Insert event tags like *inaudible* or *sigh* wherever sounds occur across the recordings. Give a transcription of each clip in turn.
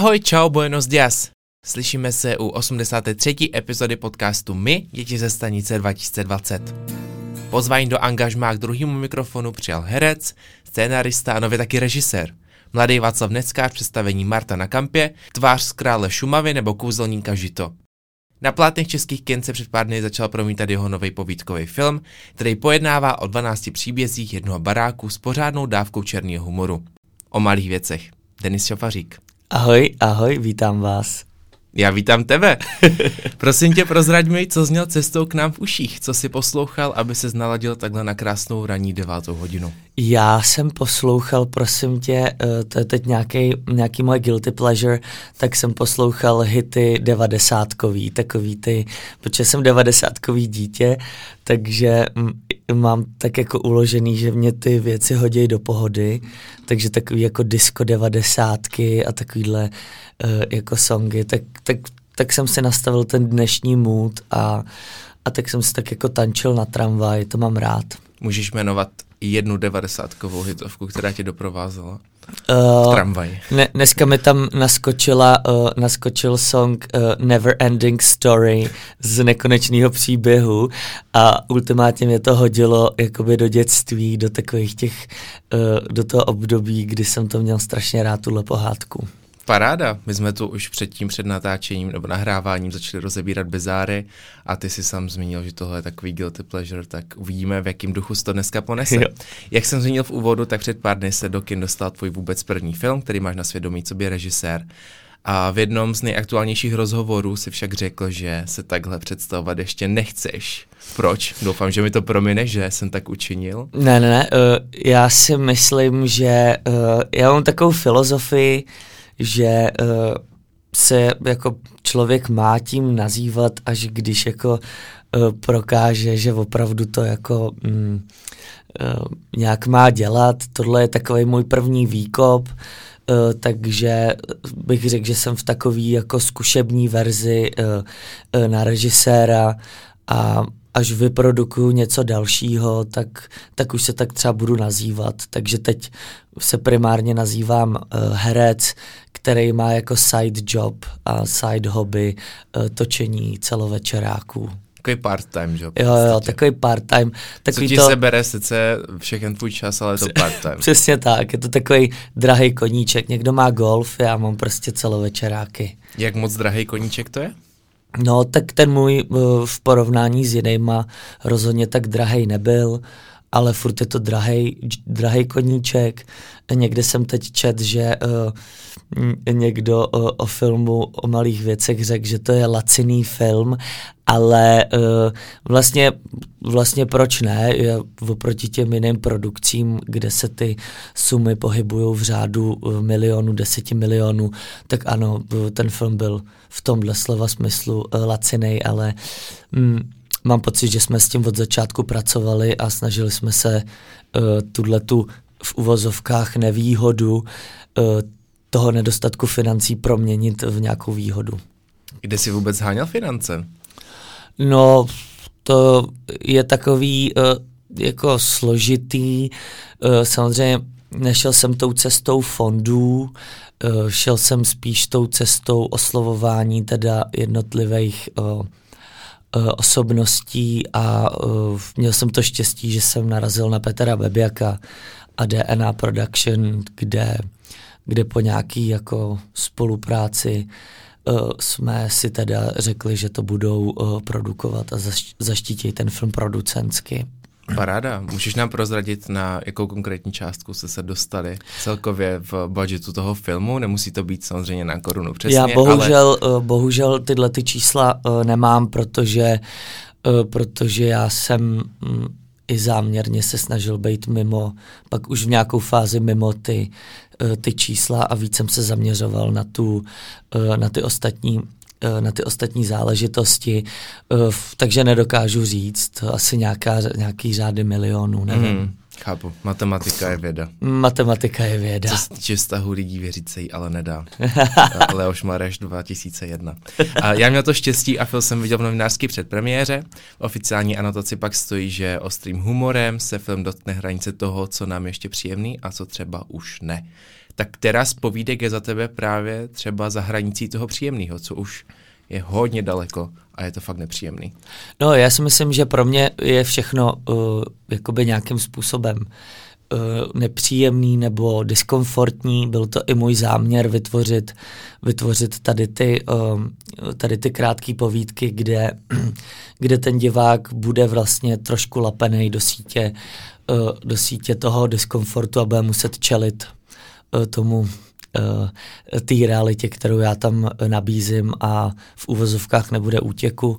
Ahoj, čau, buenos dias. Slyšíme se u 83. epizody podcastu My, děti ze stanice 2020. Pozvání do angažmá k druhému mikrofonu přijal herec, scénarista a nově taky režisér. Mladý Václav Neckář představení Marta na kampě, tvář z krále Šumavy nebo kouzelníka Žito. Na plátných českých kin se před pár dny začal promítat jeho nový povídkový film, který pojednává o 12 příbězích jednoho baráku s pořádnou dávkou černého humoru. O malých věcech. Denis Šafařík. Ahoj, ahoj, vítám vás. Já vítám tebe. *laughs* Prosím tě, prozrať mi, co zněl cestou k nám v uších, co si poslouchal, aby se znaladil takhle na krásnou ranní devátou hodinu. Já jsem poslouchal, prosím tě, eh, to je teď nějaký, nějaký moje guilty pleasure, tak jsem poslouchal hity devadesátkový, takový ty, protože jsem devadesátkový dítě, takže mám tak jako uložený, že mě ty věci hodí do pohody, takže takový jako disco devadesátky a takovýhle uh, jako songy, tak, tak, tak jsem si nastavil ten dnešní mood a, a tak jsem si tak jako tančil na tramvaj, to mám rád. Můžeš jmenovat jednu devadesátkovou hitovku, která tě doprovázela? Uh, tramvaj. Ne, dneska mi tam naskočila, uh, naskočil song uh, Never Ending Story z nekonečného příběhu a ultimátně mě to hodilo jakoby do dětství, do takových těch, uh, do toho období, kdy jsem to měl strašně rád, tuhle pohádku. Paráda. My jsme tu už předtím před natáčením nebo nahráváním začali rozebírat bezáry a ty si sám zmínil, že tohle je takový guilty pleasure, tak uvidíme, v jakém duchu se to dneska ponese. *laughs* Jo. Jak jsem zmínil v úvodu, tak před pár dny se do kin dostal tvůj vůbec první film, který máš na svědomí, co by režisér. A v jednom z nejaktuálnějších rozhovorů si však řekl, že se takhle představovat ještě nechceš. Proč? Doufám, že mi to promine, že jsem tak učinil. Ne, ne, ne. Uh, já si myslím, že uh, já mám takovou filozofii, že uh, se jako člověk má tím nazývat, až když jako uh, prokáže, že opravdu to jako mm, uh, nějak má dělat. Tohle je takový můj první výkop, uh, takže bych řekl, že jsem v takový jako zkušební verzi uh, uh, na režiséra a až vyprodukuju něco dalšího, tak, tak už se tak třeba budu nazývat. Takže teď se primárně nazývám uh, herec, který má jako side job a side hobby uh, točení celovečeráků. Takový part-time job. Jo, jo, takový part-time. Takový Co ti to... se bere sice všechen tvůj čas, ale je to part-time. *laughs* Přesně tak, je to takový drahý koníček. Někdo má golf, já mám prostě celovečeráky. Jak moc drahý koníček to je? No, tak ten můj uh, v porovnání s jinýma rozhodně tak drahý nebyl, ale furt je to drahý, drahý koníček. Někde jsem teď čet, že uh, někdo uh, o filmu o malých věcech řekl, že to je laciný film, ale uh, vlastně, vlastně proč ne? Oproti těm jiným produkcím, kde se ty sumy pohybují v řádu milionu, deseti milionů, tak ano, ten film byl v tomhle slova smyslu uh, lacinej, ale um, mám pocit, že jsme s tím od začátku pracovali a snažili jsme se uh, tuhle tu v uvozovkách nevýhodu uh, toho nedostatku financí proměnit v nějakou výhodu. Kde si vůbec háněl finance? No, to je takový uh, jako složitý. Uh, samozřejmě nešel jsem tou cestou fondů, uh, šel jsem spíš tou cestou oslovování teda jednotlivých uh, osobností a uh, měl jsem to štěstí, že jsem narazil na Petra Bebiaka a DNA Production, kde, kde po nějaký jako spolupráci uh, jsme si teda řekli, že to budou uh, produkovat a zaš- zaštítějí ten film producentsky. Paráda. Můžeš nám prozradit, na jakou konkrétní částku jste se dostali celkově v budgetu toho filmu? Nemusí to být samozřejmě na korunu přesně, Já bohužel, ale... uh, bohužel tyhle ty čísla nemám, protože, protože já jsem um, i záměrně se snažil být mimo, pak už v nějakou fázi mimo ty, ty čísla a víc jsem se zaměřoval na, tu, uh, na ty ostatní Eh, na ty ostatní záležitosti, eh, takže nedokážu říct, asi nějaká, nějaký řády milionů, nevím. Mm, chápu, matematika je věda. Matematika je věda. Co se týče vztahu lidí věřit se jí ale nedá. *laughs* Leoš Mareš 2001. A já měl to štěstí a film jsem viděl v novinářské předpremiéře. V oficiální anotaci pak stojí, že ostrým humorem se film dotkne hranice toho, co nám ještě příjemný a co třeba už ne. tak která z povídek je za tebe právě třeba za hranicí toho příjemného, co už je hodně daleko a je to fakt nepříjemný. No, já si myslím, že pro mě je všechno uh, jakoby nějakým způsobem uh, nepříjemný nebo diskomfortní. Byl to i můj záměr vytvořit, vytvořit tady ty, uh, tady ty krátké povídky, kde, *clears throat* kde ten divák bude vlastně trošku lapený do sítě, uh, do sítě toho diskomfortu a bude muset čelit uh, tomu té realitě, kterou já tam nabízím a v úvozovkách nebude útěku.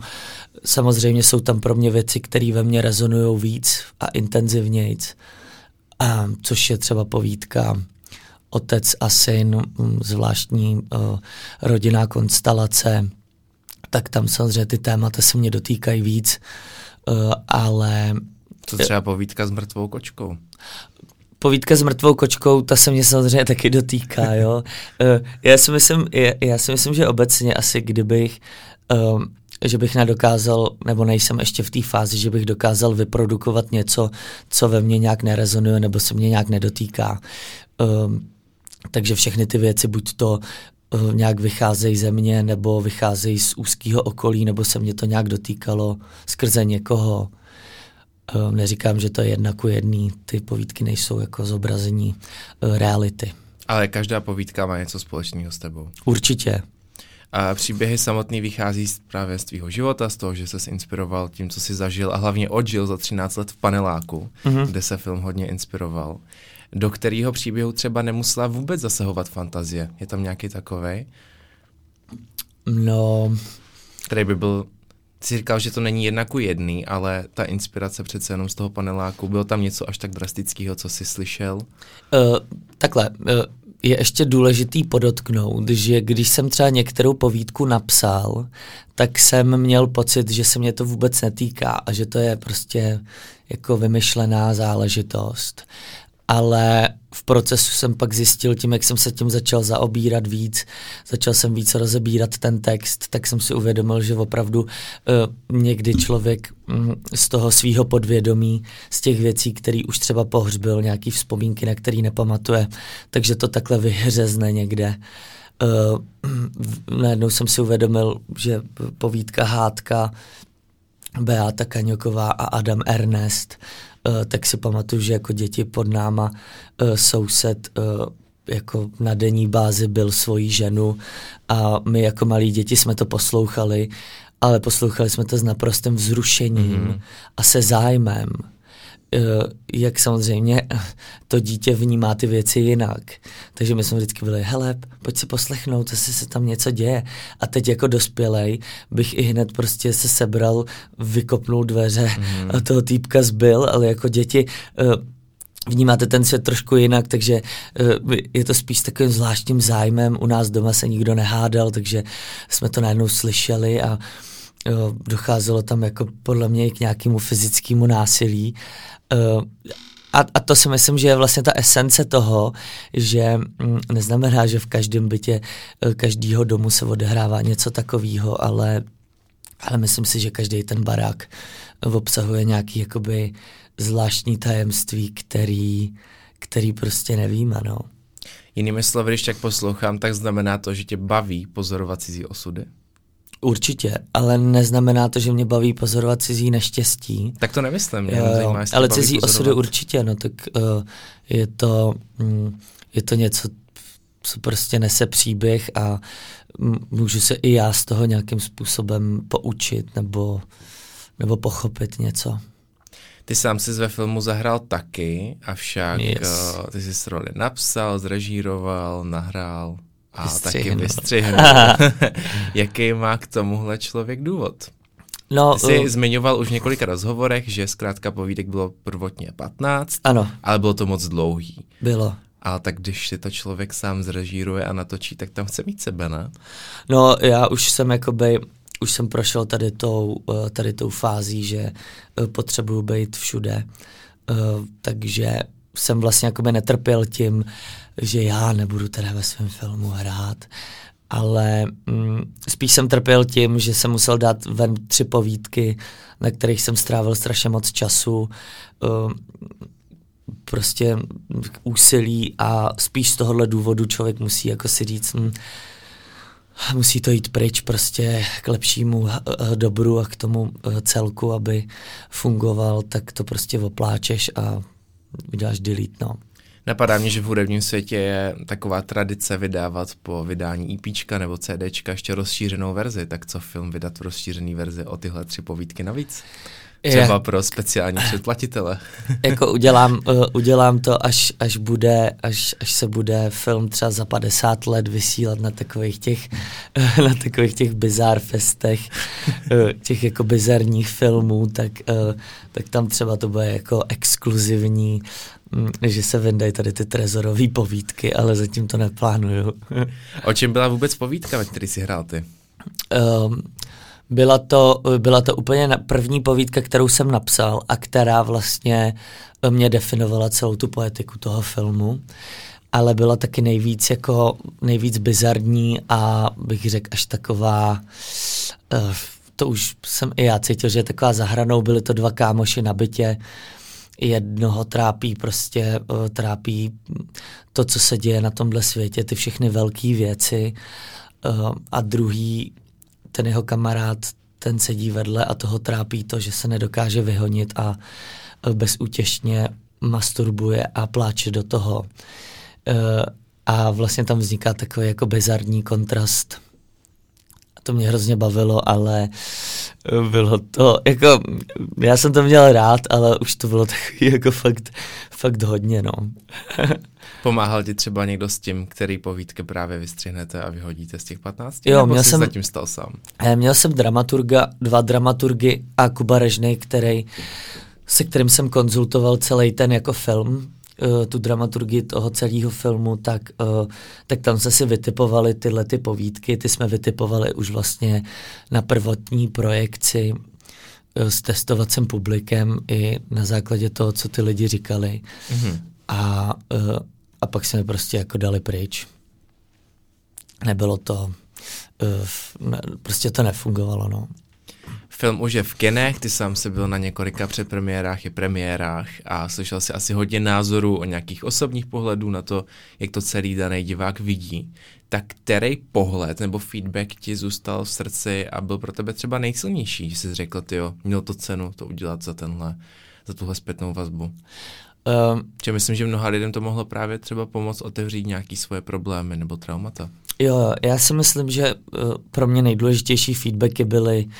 Samozřejmě jsou tam pro mě věci, které ve mně rezonují víc a intenzivnějc, a, což je třeba povídka otec a syn, mm, zvláštní uh, rodinná konstelace, tak tam samozřejmě ty témata se mě dotýkají víc, uh, ale... To třeba povídka s mrtvou kočkou povídka s mrtvou kočkou, ta se mě samozřejmě taky dotýká, jo. *laughs* Eh, já si myslím, já si myslím, že obecně asi kdybych, um, že bych nedokázal, nebo nejsem ještě v té fázi, že bych dokázal vyprodukovat něco, co ve mně nějak nerezonuje, nebo se mě nějak nedotýká. Um, takže všechny ty věci, buď to uh, nějak vycházejí ze mě, nebo vycházejí z úzkého okolí, nebo se mě to nějak dotýkalo skrze někoho, neříkám, že to je jedna ku jedný, ty povídky nejsou jako zobrazení uh, reality. Ale každá povídka má něco společného s tebou. Určitě. A příběhy samotný vychází právě z tvého života, z toho, že se inspiroval tím, co jsi zažil a hlavně odžil za 13 let v paneláku, mm-hmm. kde se film hodně inspiroval. Do kterého příběhu třeba nemusela vůbec zasahovat fantazie. Je tam nějaký takový? No... Který by byl jsi říkal, že to není jedna ku jedný, ale ta inspirace přece jenom z toho paneláku, bylo tam něco až tak drastického, co jsi slyšel? Uh, takhle, uh, je ještě důležitý podotknout, že když jsem třeba některou povídku napsal, tak jsem měl pocit, že se mě to vůbec netýká a že to je prostě jako vymyšlená záležitost ale v procesu jsem pak zjistil, tím, jak jsem se tím začal zaobírat víc, začal jsem víc rozebírat ten text, tak jsem si uvědomil, že opravdu uh, někdy člověk um, z toho svého podvědomí, z těch věcí, který už třeba pohřbil, nějaký vzpomínky, na který nepamatuje, takže to takhle vyhřezne někde. Uh, najednou jsem si uvědomil, že povídka Hádka, Beata Kaňoková a Adam Ernest tak si pamatuju, že jako děti pod náma uh, soused uh, jako na denní bázi byl svoji ženu a my jako malí děti jsme to poslouchali, ale poslouchali jsme to s naprostým vzrušením mm-hmm. a se zájmem. Eh, jak samozřejmě to dítě vnímá ty věci jinak. Takže my jsme vždycky byli, hele, pojď si poslechnout, zase se tam něco děje. A teď jako dospělej bych i hned prostě se sebral, vykopnul dveře mm. a toho týpka zbyl, ale jako děti eh, vnímáte ten svět trošku jinak, takže uh, je to spíš takovým zvláštním zájmem. U nás doma se nikdo nehádal, takže jsme to najednou slyšeli a uh, docházelo tam jako podle mě i k nějakému fyzickému násilí Uh, a, a to si myslím, že je vlastně ta esence toho, že mm, neznamená, že v každém bytě uh, každýho domu se odehrává něco takového, ale, ale myslím si, že každý ten barák obsahuje nějaký jakoby zvláštní tajemství, který, který prostě nevíme, no. Jinými slovy, když tak poslouchám, tak znamená to, že tě baví pozorovat cizí osudy? Určitě, ale neznamená to, že mě baví pozorovat cizí neštěstí. Tak to nemyslím, mě jo, zajímá, Ale cizí pozorovat. osudy určitě, no tak uh, je, to, um, je to něco, co prostě nese příběh a můžu se i já z toho nějakým způsobem poučit nebo, nebo pochopit něco. Ty sám jsi ve filmu zahrál taky, avšak yes. uh, ty jsi roli napsal, zrežíroval, nahrál a vystřihnu. taky vystřihnu. *laughs* Jaký má k tomuhle člověk důvod? No, Ty jsi uh, zmiňoval už v několika rozhovorech, že zkrátka povídek bylo prvotně 15, ano. ale bylo to moc dlouhý. Bylo. Ale tak když si to člověk sám zrežíruje a natočí, tak tam chce mít sebe, ne? No já už jsem jakoby, už jsem prošel tady tou, eh, tady tou fází, že eh, potřebuju být všude, takže jsem vlastně jakoby netrpěl tím, že já nebudu teda ve svém filmu hrát, ale mm, spíš jsem trpěl tím, že jsem musel dát ven tři povídky, na kterých jsem strávil strašně moc času. Uh, prostě úsilí a spíš z tohohle důvodu člověk musí jako si říct, hm, musí to jít pryč prostě k lepšímu dobru a k tomu celku, aby fungoval, tak to prostě opláčeš a uděláš delete, no. Napadá mě, že v hudebním světě je taková tradice vydávat po vydání EP nebo CD ještě rozšířenou verzi. Tak co film vydat v rozšířené verzi o tyhle tři povídky navíc? Třeba je. pro speciální předplatitele. *laughs* jako udělám, uh, udělám to, až, až, bude, až, až se bude film třeba za 50 let vysílat na takových těch, *laughs* na takových těch bizár festech, uh, těch jako bizarních filmů, tak, uh, tak tam třeba to bude jako exkluzivní že se vendají tady ty trezorové povídky, ale zatím to neplánuju. *laughs* o čem byla vůbec povídka, ve které jsi hrál ty? Um, byla to, byla to úplně první povídka, kterou jsem napsal a která vlastně mě definovala celou tu poetiku toho filmu, ale byla taky nejvíc jako nejvíc bizarní a bych řekl až taková uh, to už jsem i já cítil, že je taková zahranou, byly to dva kámoši na bytě, jednoho trápí prostě, uh, trápí to, co se děje na tomhle světě, ty všechny velké věci uh, a druhý, ten jeho kamarád, ten sedí vedle a toho trápí to, že se nedokáže vyhonit a uh, bezútěšně masturbuje a pláče do toho. A vlastně tam vzniká takový jako bizarní kontrast to mě hrozně bavilo, ale bylo to, jako, já jsem to měl rád, ale už to bylo *laughs* takový jako fakt, fakt hodně, no. *laughs* Pomáhal ti třeba někdo s tím, který povídky právě vystřihnete a vyhodíte z těch 15? Jo, měl jsem, zatím stal sám? Měl jsem dramaturga, dva dramaturgy a Kuba Režnej, který, se kterým jsem konzultoval celý ten jako film, uh, tu dramaturgii toho celého filmu, tak, uh, tak tam jsme si vytipovali tyhle ty povídky, ty jsme vytipovali už vlastně na prvotní projekci uh, s testovacím publikem i na základě toho, co ty lidi říkali. Mm-hmm. A, uh, a pak jsme prostě jako dali pryč. Nebylo to, uh, ne, prostě to nefungovalo, no. Film už je v kinech, ty sám se byl na několika předpremiérách i premiérách a slyšel si asi hodně názorů o nějakých osobních pohledů na to, jak to celý daný divák vidí. Tak který pohled nebo feedback ti zůstal v srdci a byl pro tebe třeba nejsilnější, že jsi řekl, ty jo, měl to cenu to udělat za tenhle, za tuhle zpětnou vazbu? Um, že myslím, že mnoha lidem to mohlo právě třeba pomoct otevřít nějaký svoje problémy nebo traumata. Jo, já si myslím, že uh, pro mě nejdůležitější feedbacky byly uh,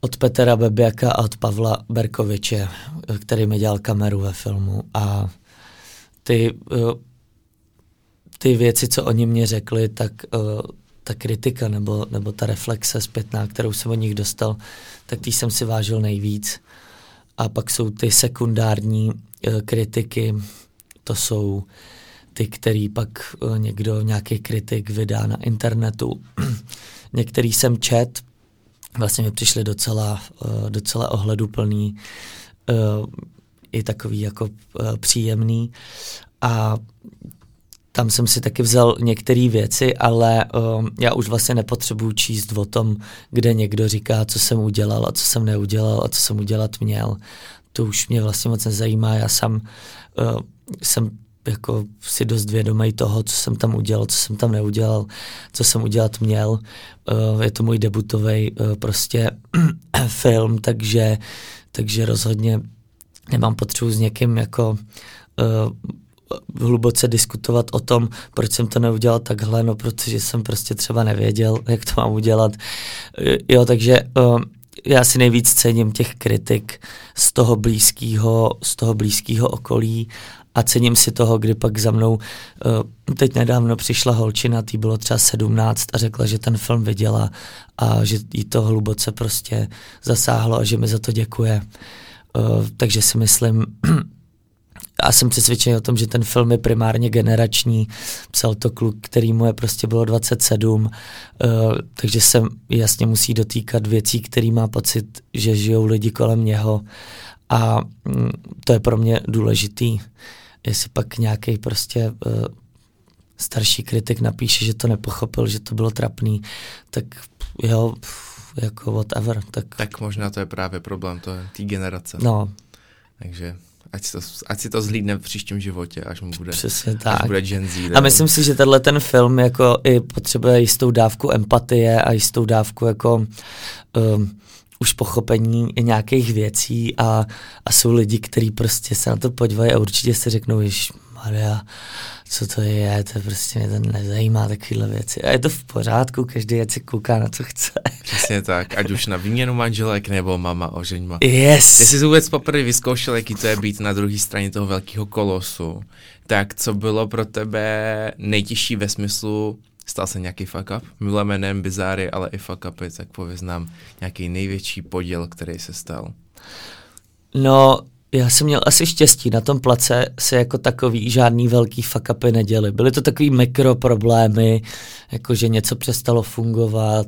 od Petra Bebiaka a od Pavla Berkoviče, který mi dělal kameru ve filmu a ty, eh, ty věci, co oni mě řekli, tak eh, ta kritika nebo, nebo ta reflexe zpětná, kterou jsem od nich dostal, tak tý jsem si vážil nejvíc. A pak jsou ty sekundární eh, kritiky, to jsou ty, který pak někdo, nějaký kritik vydá na internetu. *clears throat* Některý jsem čet, vlastně mi přišly docela, uh, docela ohleduplný, uh, i takový jako uh, příjemný a tam jsem si taky vzal některé věci, ale já už vlastně nepotřebuji číst o tom, kde někdo říká, co jsem udělal a co jsem neudělal a co jsem udělat měl. To už mě vlastně moc nezajímá. Já sám uh, jsem jako si dost vědomý toho, co jsem tam udělal, co jsem tam neudělal, co jsem udělat měl. Uh, je to můj debutový uh, prostě *clears throat* film, takže, takže rozhodně nemám potřebu s někým jako uh, hluboce diskutovat o tom, proč jsem to neudělal takhle, no protože jsem prostě třeba nevěděl, jak to mám udělat. Jo, takže uh, já si nejvíc cením těch kritik z toho blízkého, z toho blízkého okolí a cením si toho, kdy pak za mnou uh, teď nedávno přišla holčina, tý bylo třeba 17 a řekla, že ten film viděla a že jí to hluboce prostě zasáhlo a že mi za to děkuje. Uh, takže si myslím, *clears throat* a jsem přesvědčený o tom, že ten film je primárně generační. Psal to kluk, který mu je prostě bylo 27, uh, takže se jasně musí dotýkat věcí, který má pocit, že žijou lidi kolem něho a mm, to je pro mě důležitý jestli pak nějaký prostě uh, starší kritik napíše, že to nepochopil, že to bylo trapný, tak jo, jako whatever. Tak, tak možná to je právě problém to té generace. No. Takže Ať si to, ať si to zhlídne v příštím životě, až mu bude, Přesně až tak. bude Gen Z. A myslím si, že tenhle ten film jako i potřebuje jistou dávku empatie a jistou dávku jako um, už pochopení nějakých věcí a, a jsou lidi, kteří prostě se na to podívají a určitě si řeknou, že Maria, co to je, to prostě mě to nezajímá takovéhle věci. A je to v pořádku, každý ať si kouká na co chce. Přesně tak, ať už na výměnu manželek nebo mama ožeňma. Yes. Ty jsi vůbec poprvé vyzkoušel, jaký to je být na druhé straně toho velkého kolosu. Tak co bylo pro tebe nejtěžší ve smyslu, stal se nějaký fuck up? Milujeme nejen bizáry, ale i fuck upy, tak pověz nám nějaký největší podíl, který se stal. No, já jsem měl asi štěstí, na tom place se jako takový žádný velký fuck upy neděly. Byly to takový mikroproblémy, jako že něco přestalo fungovat,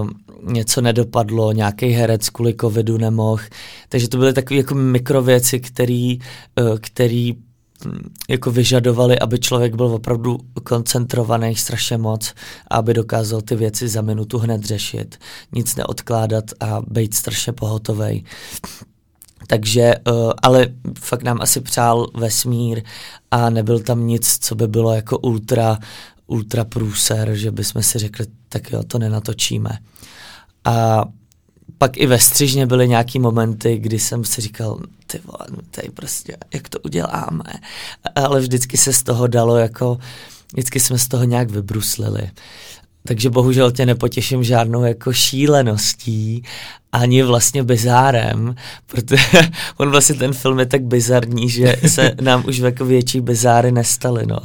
um, něco nedopadlo, nějaký herec kvůli covidu nemohl. Takže to byly takové jako mikrověci, který, uh, který jako vyžadovali, aby člověk byl opravdu koncentrovaný strašně moc a aby dokázal ty věci za minutu hned řešit, nic neodkládat a být strašně pohotovej. Takže, uh, ale fakt nám asi přál vesmír a nebyl tam nic, co by bylo jako ultra, ultra průser, že bychom si řekli, tak jo, to nenatočíme. A pak i ve střižně byly nějaký momenty, kdy jsem si říkal, ty vole, no tady prostě, jak to uděláme. Ale vždycky se z toho dalo jako, vždycky jsme z toho nějak vybruslili. Takže bohužel tě nepotěším žádnou jako šíleností, ani vlastně bizárem, protože *laughs* on vlastně ten film je tak bizarní, že se nám už jako větší bizáry nestaly, no.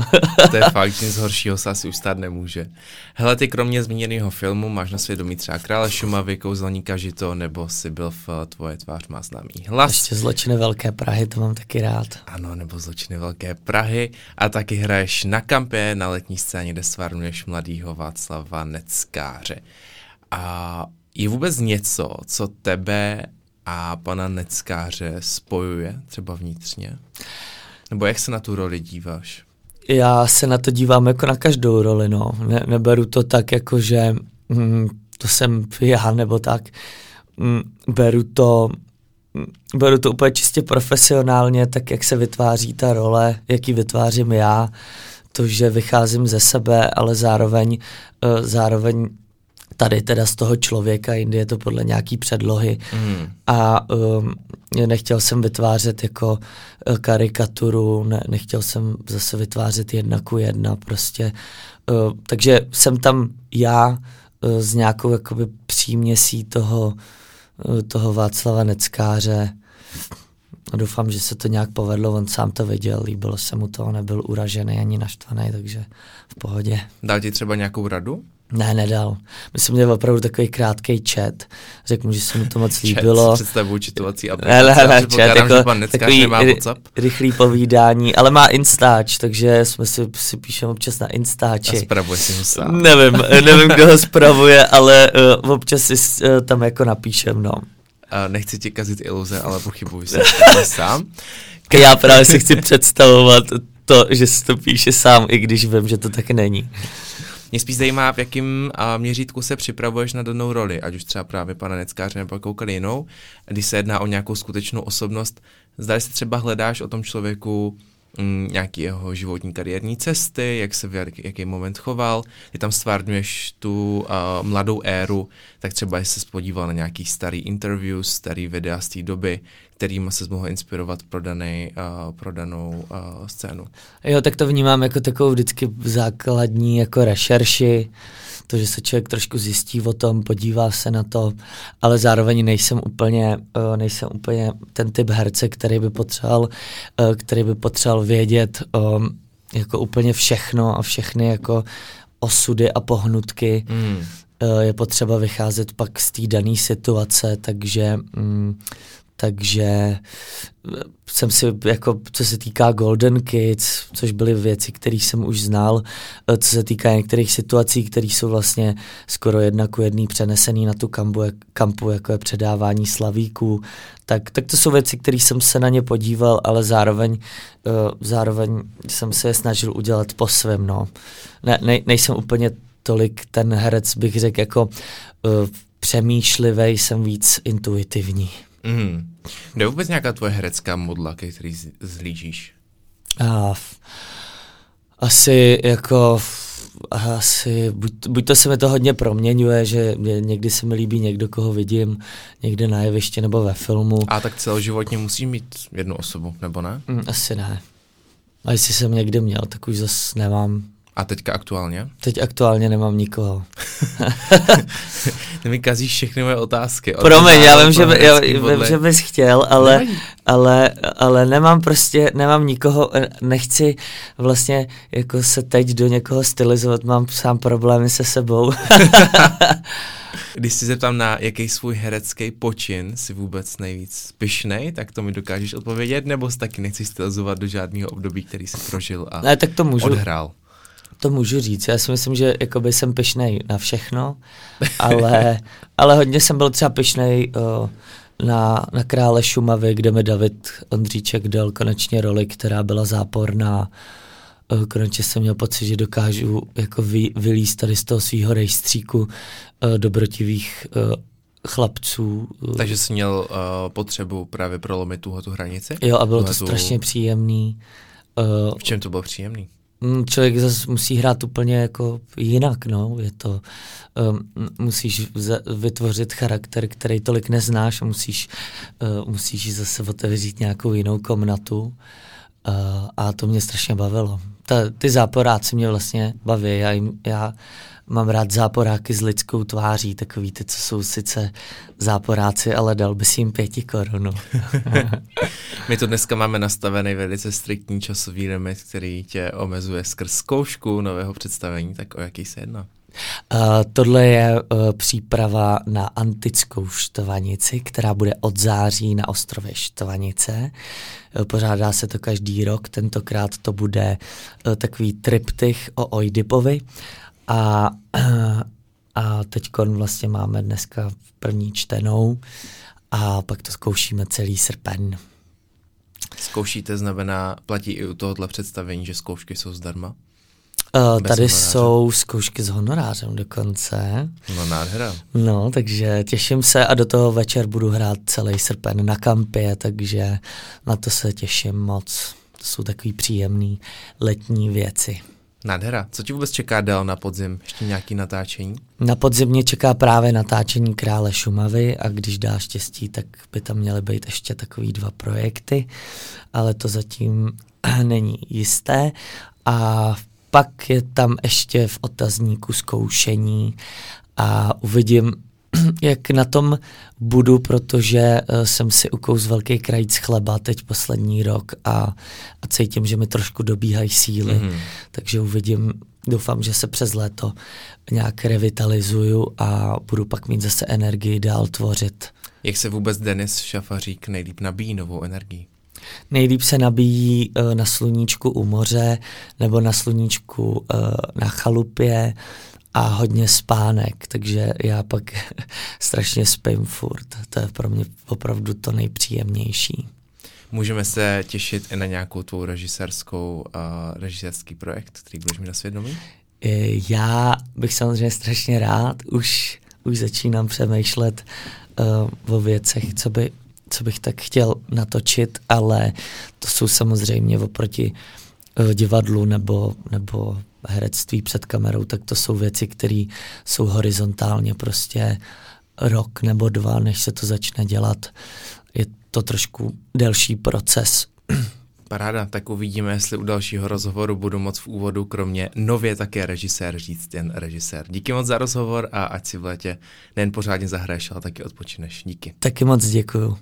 to je *laughs* fakt, nic horšího se asi ustát nemůže. Hele, ty kromě zmíněného filmu máš na svědomí třeba Krále Šumavy, Kouzelníka Žito, nebo si byl v Tvoje tvář má známý hlas. Ještě Zločiny Velké Prahy, to mám taky rád. Ano, nebo Zločiny Velké Prahy a taky hraješ na kampě na letní scéně, kde stvárnuješ mladýho Václava Neckáře. A je vůbec něco, co tebe a pana Neckáře spojuje třeba vnitřně? Nebo jak se na tu roli díváš? Já se na to dívám jako na každou roli, no. Ne, neberu to tak, jako že mm, to jsem já, nebo tak. Mm, beru to mm, beru to úplně čistě profesionálně, tak jak se vytváří ta role, jak ji vytvářím já, to, že vycházím ze sebe, ale zároveň, uh, zároveň tady teda z toho člověka, jindy je to podle nějaký předlohy. Mm. A um, nechtěl jsem vytvářet jako uh, karikaturu, ne, nechtěl jsem zase vytvářet jedna ku jedna prostě. Uh, takže jsem tam já uh, s nějakou jakoby příměsí toho, uh, toho Václava Neckáře. Doufám, že se to nějak povedlo, on sám to viděl, líbilo se mu to, nebyl uražený ani naštvaný, takže v pohodě. Dal ti třeba nějakou radu? Ne, nedal. My jsme měli opravdu takový krátký chat. Řekl mu, že se mu to moc *laughs* líbilo. Představu čitovací aplikace. Ne, ne, ne, chat, jako že pan takový nemá WhatsApp. rychlý povídání, ale má Instač, takže jsme si, si píšeme občas na Instači. A spravuje si ho sám. Nevím, nevím, kdo ho spravuje, ale uh, občas si uh, tam jako napíšem, no. Uh, nechci ti kazit iluze, ale pochybuji se *laughs* sám. Já právě si chci představovat to, že si to píše sám, i když vím, že to tak není. Mě spíš zajímá, v jakém měřítku se připravuješ na danou roli, ať už třeba právě pana Neckáře nebo jakoukoliv jinou, když se jedná o nějakou skutečnou osobnost. Zda se třeba hledáš o tom člověku mm, nějaký jeho životní kariérní cesty, jak se v jak, jaký moment choval, ty tam stvárňuješ tu uh, mladou éru, tak třeba jsi se spodíval na nějaký starý interview, starý videa z té doby, kterým se mohl inspirovat pro, danej, uh, pro danou uh, scénu. Jo, tak to vnímám jako takovou vždycky základní jako rešerši, to, že se člověk trošku zjistí o tom, podívá se na to, ale zároveň nejsem úplně, uh, nejsem úplně ten typ herce, který by potřeboval, uh, který by potřeboval vědět um, jako úplně všechno a všechny jako osudy a pohnutky. Mm. Uh, je potřeba vycházet pak z té dané situace, takže um, takže eh, jsem si, jako co se týká Golden Kids, což byly věci, které jsem už znal, eh, co se týká některých situací, které jsou vlastně skoro jedna ku jedný přenesený na tu kampu, kampu jako je předávání slavíků, tak, tak to jsou věci, které jsem se na ně podíval, ale zároveň, uh, zároveň jsem se je snažil udělat po svém, no. Ne, ne, nejsem úplně tolik ten herec, bych řekl, jako uh, přemýšlivý, jsem víc intuitivní. Mm. Kde je vůbec nějaká tvoje herecká modla, ke který zhlížíš? A, asi jako asi, buď, buď to se mi to hodně proměňuje, že někdy se mi líbí někdo, koho vidím někde na jevišti nebo ve filmu. A tak celoživotně musí mít jednu osobu, nebo ne? Mm, asi ne. A jestli jsem někdy měl, tak už zase nemám. A teďka aktuálně? Teď aktuálně nemám nikoho. *laughs* Ty mi kazíš všechny moje otázky. Promiň, já vím, že, by, já, vím, že bys chtěl, ale, ale, ale nemám prostě, nemám nikoho, nechci vlastně jako se teď do někoho stylizovat, mám sám problémy se sebou. *laughs* Když si zeptám na jaký svůj herecký počin si vůbec nejvíc pyšnej, tak to mi dokážeš odpovědět, nebo si taky nechci stylizovat do žádného období, který jsi prožil a ne, tak to můžu. odhrál. To můžu říct. Já si myslím, že jakoby jsem pyšnej na všechno, ale, ale hodně jsem byl třeba pyšnej uh, na, na Krále Šumavy, kde mi David Ondříček dal konečně roli, která byla záporná. Uh, konečně jsem měl pocit, že dokážu jako vy, vylíst tady z toho svého rejstříku uh, dobrotivých uh, chlapců. Takže jsi měl uh, potřebu právě prolomit tuhle tu hranici? Jo, a bylo to strašně příjemný. Uh, v čem to bylo příjemný? Mm, člověk zase musí hrát úplně jako jinak, no, je to, um, musíš vytvořit charakter, který tolik neznáš a musíš, uh, musíš zase otevřít nějakou jinou komnatu uh, a to mě strašně bavilo. Ta, ty záporáci mě vlastně baví, já, jim, já mám rád záporáky s lidskou tváří, takový ty, co jsou sice záporáci, ale dal by si jim pěti korunu. *laughs* My to dneska máme nastavený velice striktní časový limit, který tě omezuje skrz zkoušku nového představení, tak o jaký se jedná? Uh, tohle je uh, příprava na antickou štvanici, která bude od září na ostrově Štvanice. Uh, pořádá se to každý rok, tentokrát to bude uh, takový triptych o Oidipovi a, *clears throat* a teď vlastně máme dneska první čtenou a pak to zkoušíme celý srpen. Zkoušíte znamená, platí i u tohohle představení, že zkoušky jsou zdarma? Uh, tady honoráře. jsou zkoušky s honorářem dokonce. No nádhera. No, takže těším se a do toho večer budu hrát celý srpen na kampě, takže na to se těším moc. To jsou takový příjemný letní věci. Nádhera. Co ti vůbec čeká dál na podzim? Ještě nějaký natáčení? Na podzim mě čeká právě natáčení Krále Šumavy a když dá štěstí, tak by tam měly být ještě takový dva projekty, ale to zatím *clears throat* není jisté. A pak je tam ještě v otazníku zkoušení a uvidím, jak na tom budu, protože uh, jsem si ukous velký krajíc chleba teď poslední rok a, a cítím, že mi trošku dobíhají síly, mm-hmm. takže uvidím, doufám, že se přes léto nějak revitalizuju a budu pak mít zase energii dál tvořit. Jak se vůbec Denis Šafařík nejlíp nabíjí novou energii? Nejlíp se nabíjí uh, na sluníčku u moře nebo na sluníčku uh, na chalupě, a hodně spánek, takže já pak *laughs* strašně spím furt. To je pro mě opravdu to nejpříjemnější. Můžeme se těšit i na nějakou tvou režisérskou, uh, režisérský projekt, který budeš mít na svědomí? Já bych samozřejmě strašně rád, už, už začínám přemýšlet uh, o věcech, co, by, co bych tak chtěl natočit, ale to jsou samozřejmě oproti uh, divadlu nebo, nebo herectví před kamerou, tak to jsou věci, které jsou horizontálně prostě rok nebo dva, než se to začne dělat. Je to trošku delší proces. Paráda, tak uvidíme, jestli u dalšího rozhovoru budu moc v úvodu kromě nově také režisér říct jen režisér. Díky moc za rozhovor a ať si v létě nejen pořádně zahraješ, ale taky odpočineš. Díky. Taky moc děkuju.